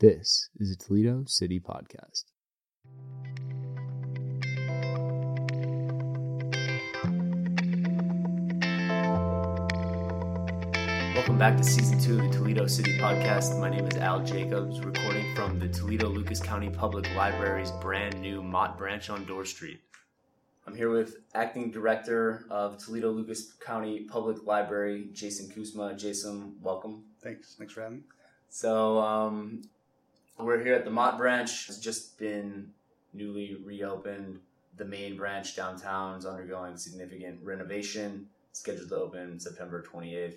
This is a Toledo City podcast. Welcome back to season two of the Toledo City podcast. My name is Al Jacobs, recording from the Toledo Lucas County Public Library's brand new Mott Branch on Dorr Street. I'm here with acting director of Toledo Lucas County Public Library, Jason Kucsma. Jason, welcome. Thanks. Thanks for having me. So, um, we're here at the Mott branch. It's just been newly reopened. The main branch downtown is undergoing significant renovation, scheduled to open September 28th.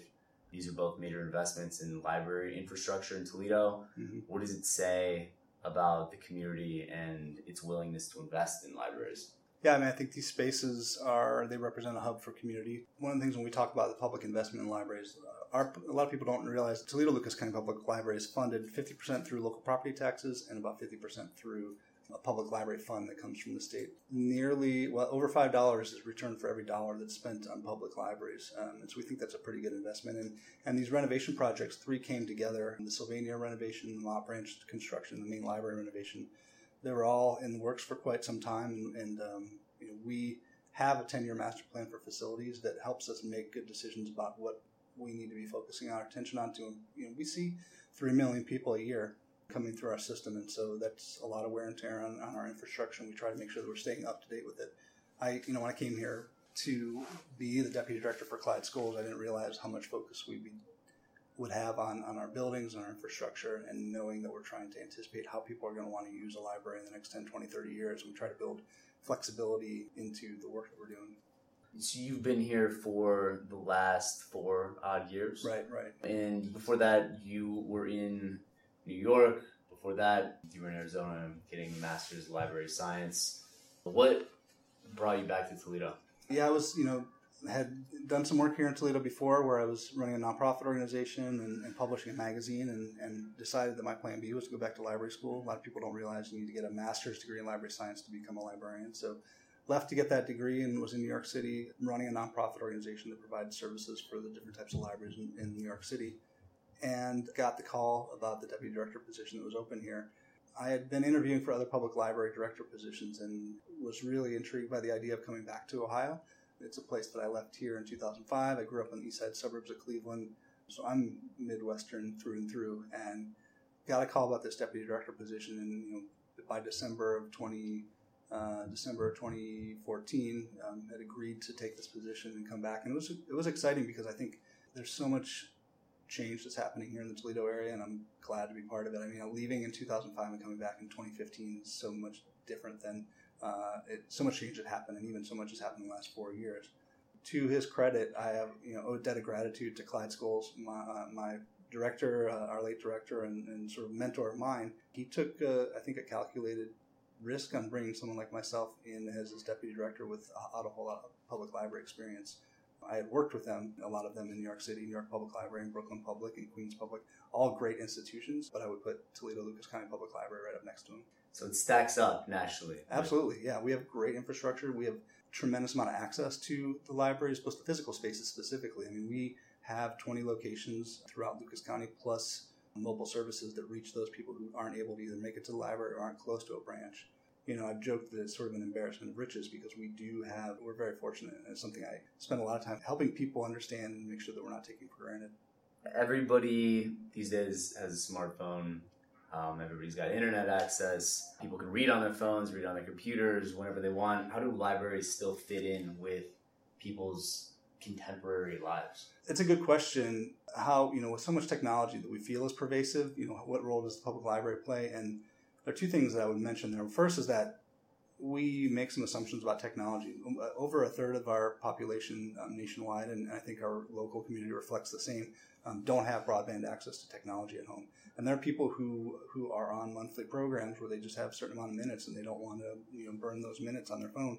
These are both major investments in library infrastructure in Toledo. Mm-hmm. What does it say about the community and its willingness to invest in libraries? Yeah, I mean, I think these spaces are they represent a hub for community. One of the things when we talk about the public investment in libraries, our, a lot of people don't realize Toledo Lucas County Public Library is funded 50% through local property taxes and about 50% through a public library fund that comes from the state. Nearly, well, over $5 is returned for every dollar that's spent on public libraries. Um, and so we think that's a pretty good investment. And, and these renovation projects, three came together the Sylvania renovation, the Mott Branch construction, the main library renovation. They were all in the works for quite some time. And, um, you know, we have a 10 year master plan for facilities that helps us make good decisions about what we need to be focusing our attention on to. You know, we see three million people a year coming through our system, and so that's a lot of wear and tear on, on our infrastructure. And we try to make sure that we're staying up to date with it. I, you know, when I came here to be the deputy director for Clyde Scoles, I didn't realize how much focus we would have on, on our buildings and our infrastructure and knowing that we're trying to anticipate how people are going to want to use a library in the next 10, 20, 30 years. We try to build flexibility into the work that we're doing. So you've been here for the last four odd years, right? Right. And before that, you were in New York. Before that, you were in Arizona getting a master's in library science. What brought you back to Toledo? Yeah, I was, you know, had done some work here in Toledo before where I was running a nonprofit organization and, and, publishing a magazine and, and, decided that my plan B was to go back to library school. A lot of people don't realize you need to get a master's degree in library science to become a librarian. So left to get that degree and was in New York City running a nonprofit organization that provides services for the different types of libraries in, in New York City and got the call about the deputy director position that was open here. I had been interviewing for other public library director positions and was really intrigued by the idea of coming back to Ohio. It's a place that I left here in 2005. I grew up in the east side suburbs of Cleveland, so I'm Midwestern through and through, and got a call about this deputy director position. And you know, by December of 20, uh, December 2014, um, had agreed to take this position and come back. And it was it was exciting because I think there's so much change that's happening here in the Toledo area, and I'm glad to be part of it. I mean, leaving in 2005 and coming back in 2015 is so much different than uh, it, so much change had happened, and even so much has happened in the last four years. To his credit, I have you know a debt of gratitude to Clyde Scoles, my, uh, my director, uh, our late director, and, and, sort of mentor of mine. He took, uh, I think, a calculated risk on bringing someone like myself in as his deputy director with a, a whole lot of public library experience. I had worked with them, a lot of them in New York City, New York Public Library, and Brooklyn Public, and Queens Public, all great institutions, but I would put Toledo Lucas County Public Library right up next to them. So it stacks up nationally. Absolutely, yeah. We have great infrastructure. We have tremendous amount of access to the libraries, plus the physical spaces specifically. I mean, we have 20 locations throughout Lucas County, plus mobile services that reach those people who aren't able to either make it to the library or aren't close to a branch you know, I've joked that it's sort of an embarrassment of riches because we do have, we're very fortunate. And it's something I spend a lot of time helping people understand and make sure that we're not taking for granted. Everybody these days has a smartphone. Um, everybody's got internet access. People can read on their phones, read on their computers whenever they want. How do libraries still fit in with people's contemporary lives? It's a good question. How, you know, with so much technology that we feel is pervasive, you know, what role does the public library play? And there are two things that I would mention there. First is that we make some assumptions about technology. Over a third of our population um, nationwide, and I think our local community reflects the same, um, don't have broadband access to technology at home. And there are people who, who are on monthly programs where they just have a certain amount of minutes and they don't want to you know, burn those minutes on their phone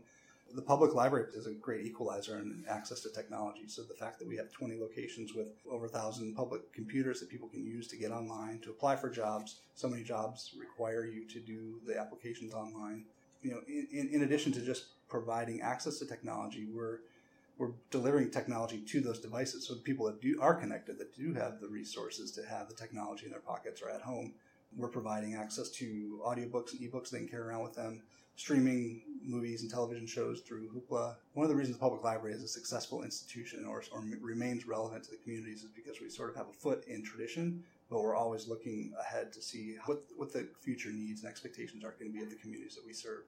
the public library is a great equalizer in access to technology. So the fact that we have 20 locations with over a thousand public computers that people can use to get online, to apply for jobs, so many jobs require you to do the applications online. You know, in, in addition to just providing access to technology, we're we're delivering technology to those devices. So people that do are connected, that do have the resources to have the technology in their pockets or at home, we're providing access to audiobooks and ebooks they can carry around with them, streaming movies and television shows through Hoopla. One of the reasons the public library is a successful institution or, or remains relevant to the communities is because we sort of have a foot in tradition, but we're always looking ahead to see what, what the future needs and expectations are going to be of the communities that we serve.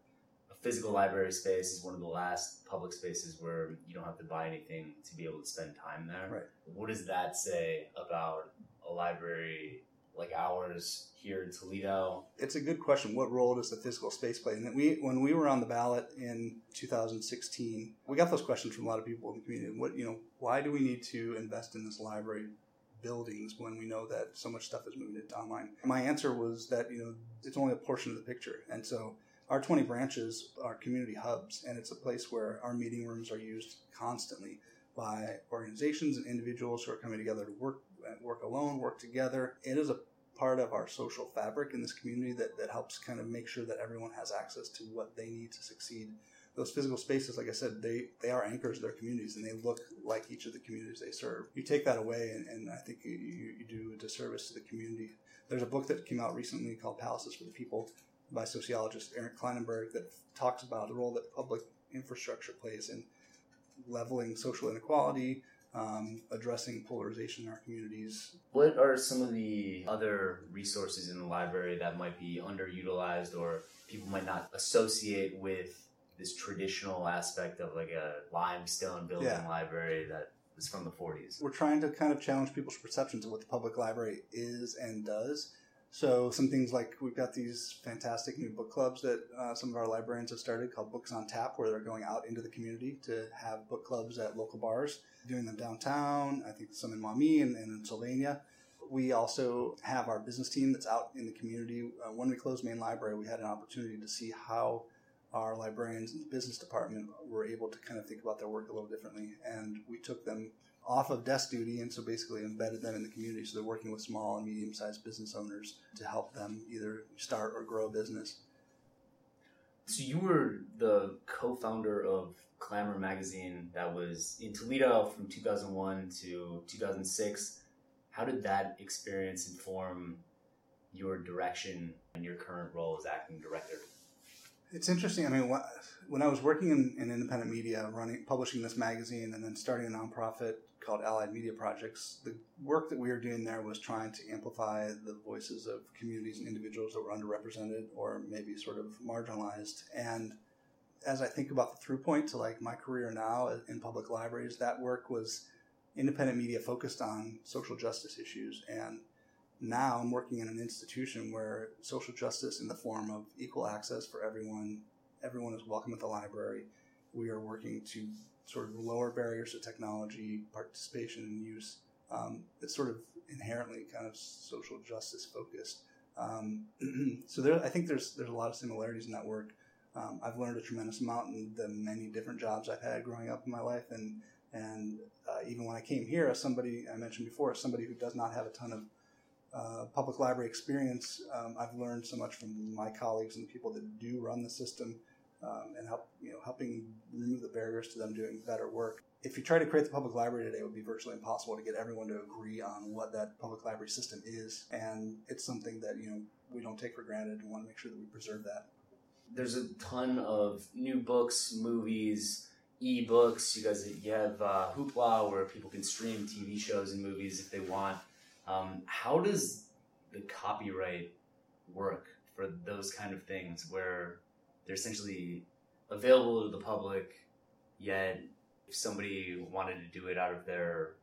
A physical library space is one of the last public spaces where you don't have to buy anything to be able to spend time there. Right. What does that say about a library like ours here in Toledo? It's a good question. What role does the physical space play? And we, when we were on the ballot in 2016, we got those questions from a lot of people in the community. What, you know, why do we need to invest in this library buildings when we know that so much stuff is moving to online? My answer was that you know it's only a portion of the picture, and so our 20 branches are community hubs, and it's a place where our meeting rooms are used constantly by organizations and individuals who are coming together to work work alone, work together. It is a part of our social fabric in this community that, that helps kind of make sure that everyone has access to what they need to succeed. Those physical spaces, like I said, they, they are anchors of their communities and they look like each of the communities they serve. You take that away, and, and I think you, you do a disservice to the community. There's a book that came out recently called Palaces for the People by sociologist Eric Klinenberg that talks about the role that public infrastructure plays in leveling social inequality, um, addressing polarization in our communities. What are some of the other resources in the library that might be underutilized or people might not associate with this traditional aspect of like a limestone building yeah. library that is from the 40s? We're trying to kind of challenge people's perceptions of what the public library is and does. So some things like we've got these fantastic new book clubs that uh, some of our librarians have started called Books on Tap, where they're going out into the community to have book clubs at local bars, doing them downtown. I think some in Maumee and, and in Sylvania. We also have our business team that's out in the community. Uh, when we closed main library, we had an opportunity to see how our librarians in the business department were able to kind of think about their work a little differently, and we took them off of desk duty and so basically embedded them in the community. So they're working with small and medium sized business owners to help them either start or grow a business. So you were the co founder of Clamor magazine that was in Toledo from 2001 to 2006. How did that experience inform your direction and your current role as acting director? It's interesting. I mean, when I was working in, in, independent media, running, publishing this magazine, and then starting a nonprofit called Allied Media Projects, the work that we were doing there was trying to amplify the voices of communities and individuals that were underrepresented or maybe sort of marginalized. And as I think about the through point to like my career now in public libraries, that work was independent media focused on social justice issues and now I'm working in an institution where social justice in the form of equal access for everyone, everyone is welcome at the library. We are working to sort of lower barriers to technology, participation, and use. Um, it's sort of inherently kind of social justice focused. Um, so there, I think there's there's a lot of similarities in that work. Um, I've learned a tremendous amount in the many different jobs I've had growing up in my life, and and uh, even when I came here, as somebody I mentioned before, as somebody who does not have a ton of uh, public library experience, um, I've learned so much from my colleagues and the people that do run the system, um, and help you know helping remove the barriers to them doing better work. If you try to create the public library today, it would be virtually impossible to get everyone to agree on what that public library system is, and it's something that you know we don't take for granted and want to make sure that we preserve that. There's a ton of new books, movies, e-books. You guys, you have uh, Hoopla, where people can stream TV shows and movies if they want. Um, how does the copyright work for those kind of things where they're essentially available to the public, yet if somebody wanted to do it out of their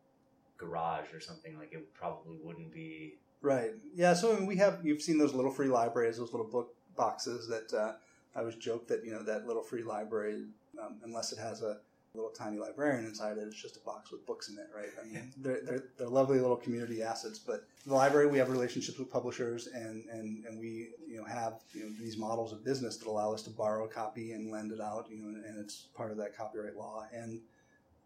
garage or something, like it probably wouldn't be. Right. Yeah. So I mean, we have you've seen those little free libraries, those little book boxes that uh, I was joked that you know that little free library, um, unless it has a little tiny librarian inside it. It's just a box with books in it, right? I mean, they're, they're, they're lovely little community assets. But the library, we have relationships with publishers, and, and, and we you know have you know these models of business that allow us to borrow a copy and lend it out, you know, and, it's part of that copyright law. And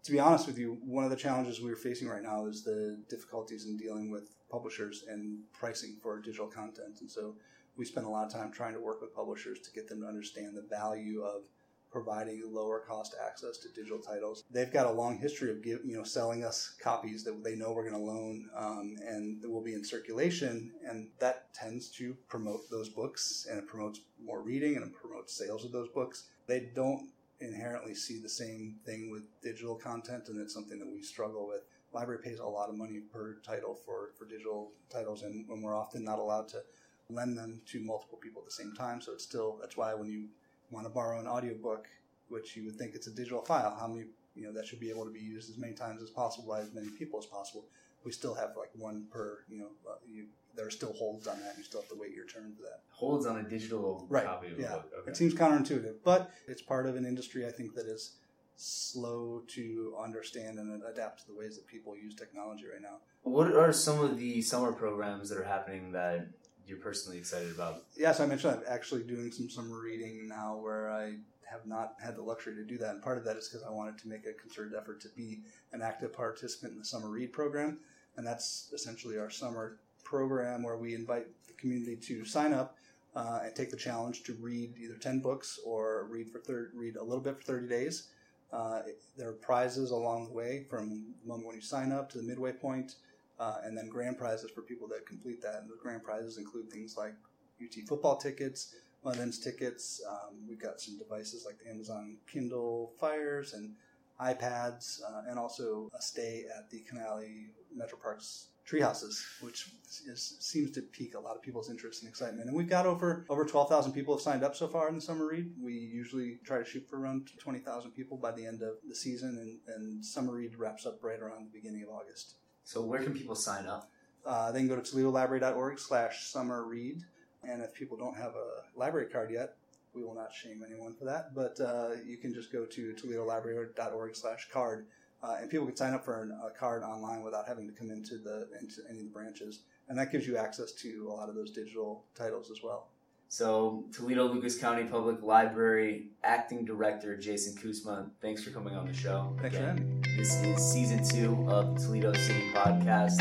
to be honest with you, one of the challenges we're facing right now is the difficulties in dealing with publishers and pricing for digital content. And so we spend a lot of time trying to work with publishers to get them to understand the value of providing lower cost access to digital titles. They've got a long history of give, you know selling us copies that they know we're going to loan um, and that will be in circulation, and that tends to promote those books and it promotes more reading and it promotes sales of those books. They don't inherently see the same thing with digital content, and it's something that we struggle with. Library pays a lot of money per title for, for digital titles, and when we're often not allowed to lend them to multiple people at the same time. So it's still that's why when you want to borrow an audiobook, which you would think it's a digital file, how many you know that should be able to be used as many times as possible by as many people as possible. We still have like one per you know uh, you, there are still holds on that. And you still have to wait your turn for that. Holds on a digital right. copy of yeah. a book. Okay. It seems counterintuitive, but it's part of an industry I think that is slow to understand and adapt to the ways that people use technology right now. What are some of the summer programs that are happening that you're personally excited about? Yeah, so I mentioned I'm actually doing some summer reading now where I have not had the luxury to do that. And part of that is because I wanted to make a concerted effort to be an active participant in the summer read program. And that's essentially our summer program where we invite the community to sign up uh, and take the challenge to read either 10 books or read for thir- read a little bit for 30 days. Uh, there are prizes along the way from the moment when you sign up to the midway point, uh, and then grand prizes for people that complete that. And the grand prizes include things like UT football tickets, London's tickets. Um, we've got some devices like the Amazon Kindle Fires and iPads, uh, and also a stay at the Cannaley Metro Parks treehouses, which is, seems to pique a lot of people's interest and excitement. And we've got over over twelve thousand people have signed up so far in the summer read. We usually try to shoot for around twenty thousand people by the end of the season, and, and summer read wraps up right around the beginning of August. So where can people sign up? Uh, they can go to ToledoLibrary.org slash summer read. And if people don't have a library card yet, we will not shame anyone for that. But uh, you can just go to ToledoLibrary.org slash card. Uh, and people can sign up for an, a card online without having to come into the into any of the branches, and that gives you access to a lot of those digital titles as well. So, Toledo Lucas County Public Library Acting Director Jason Kucsma, thanks for coming on the show. Thanks for. This is season two of the Toledo City Podcast.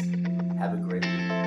Have a great week.